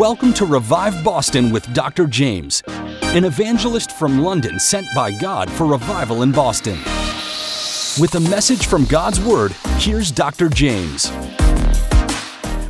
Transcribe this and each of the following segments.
Welcome to Revive Boston with Dr. Jaymz, an evangelist from London sent by God for revival in Boston. With a message from God's Word, here's Dr. Jaymz.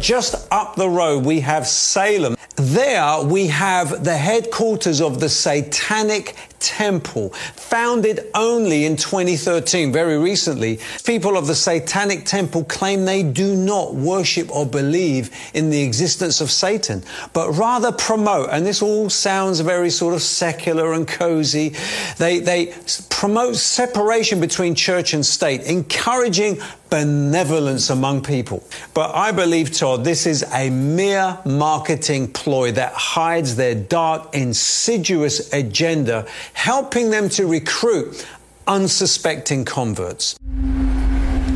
Just up the road, we have Salem. There, we have the headquarters of the Satanic Temple, founded only in 2013, very recently. People of the Satanic Temple claim they do not worship or believe in the existence of Satan, but rather promote, and this all sounds very sort of secular and cozy, they, they promote separation between church and state, encouraging benevolence among people. But I believe, Todd, this is a mere marketing ploy that hides their dark, insidious agenda, helping them to recruit unsuspecting converts.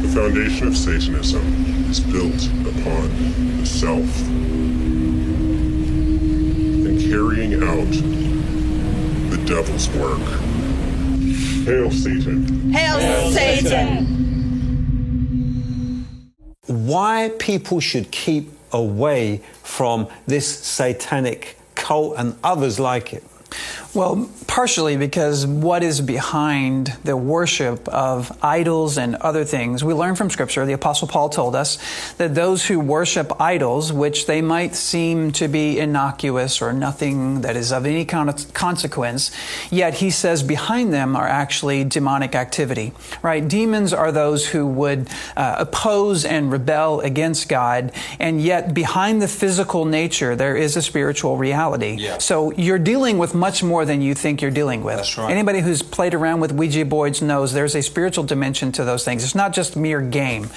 The foundation of Satanism is built upon the self and carrying out the devil's work. Hail Satan! Hail, Hail Satan. Satan! Why people should keep away from this satanic cult and others like it. Well, partially because what is behind the worship of idols and other things, we learn from Scripture, the Apostle Paul told us, that those who worship idols, which they might seem to be innocuous or nothing that is of any kind of consequence, yet he says behind them are actually demonic activity, right? Demons are those who would uh, oppose and rebel against God, and yet behind the physical nature, there is a spiritual reality. Yeah. So you're dealing with much more than you think you're dealing with. That's right. Anybody who's played around with Ouija boards knows there's a spiritual dimension to those things. It's not just mere game.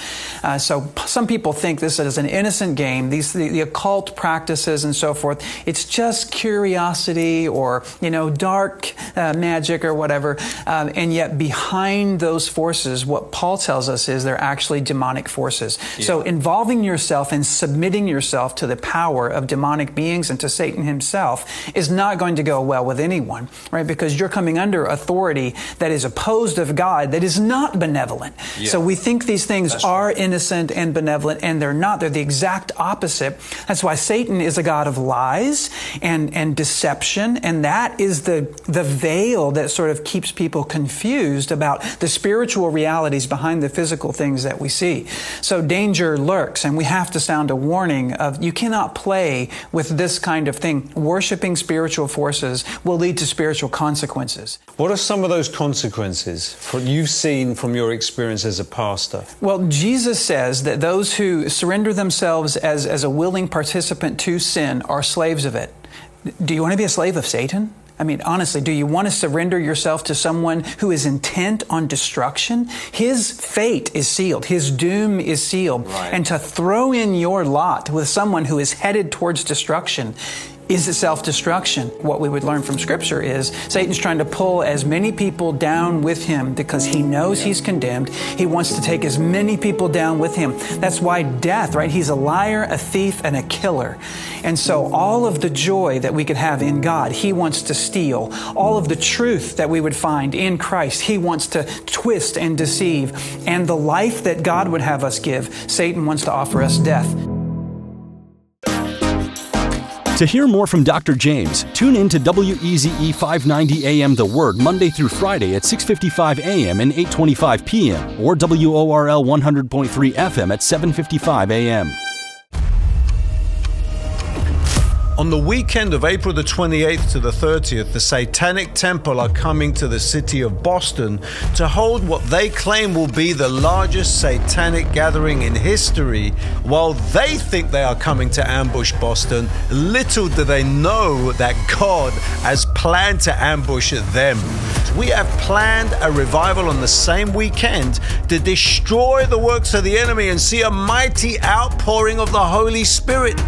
Uh, so some people think this is an innocent game. These the, the, occult practices and so forth. It's just curiosity or you know dark uh, magic or whatever. Um, and yet behind those forces, what Paul tells us is they're actually demonic forces. Yeah. So involving yourself and submitting yourself to the power of demonic beings and to Satan himself is not going to go well with anyone, right? Because you're coming under authority that is opposed of God, that is not benevolent. Yeah. So we think these things That's are right. innocent and benevolent, and they're not. They're the exact opposite. That's why Satan is a God of lies and, and deception, and that is the, the veil that sort of keeps people confused about the spiritual realities behind the physical things that we see. So danger lurks, and we have to sound a warning of you cannot play with this kind of thing. Worshipping spiritual forces will will lead to spiritual consequences. What are some of those consequences you've seen from your experience as a pastor? Well, Jesus says that those who surrender themselves as, as a willing participant to sin are slaves of it. Do you want to be a slave of Satan? I mean, honestly, do you want to surrender yourself to someone who is intent on destruction? His fate is sealed. His doom is sealed. Right. And to throw in your lot with someone who is headed towards destruction is it self destruction? What we would learn from Scripture is Satan's trying to pull as many people down with him because he knows he's condemned. He wants to take as many people down with him. That's why death, right? He's a liar, a thief, and a killer. And so all of the joy that we could have in God, he wants to steal. All of the truth that we would find in Christ, he wants to twist and deceive. And the life that God would have us give, Satan wants to offer us death. To hear more from Dr. Jaymz, tune in to WEZE 590 AM The Word Monday through Friday at 6:55 AM and 8:25 PM or WORL 100.3 FM at 7:55 AM. On the weekend of April the 28th to the 30th, the Satanic Temple are coming to the city of Boston to hold what they claim will be the largest satanic gathering in history. While they think they are coming to ambush Boston, little do they know that God has planned to ambush them. We have planned a revival on the same weekend to destroy the works of the enemy and see a mighty outpouring of the Holy Spirit.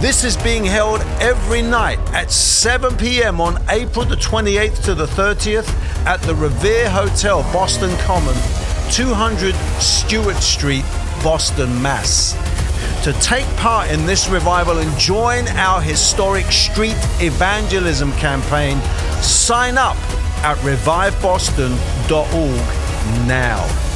This is being held every night at 7 p.m. on April the 28th to the 30th at the Revere Hotel, Boston Common, 200 Stuart Street, Boston, Mass. To take part in this revival and join our historic street evangelism campaign, sign up at reviveboston.org now.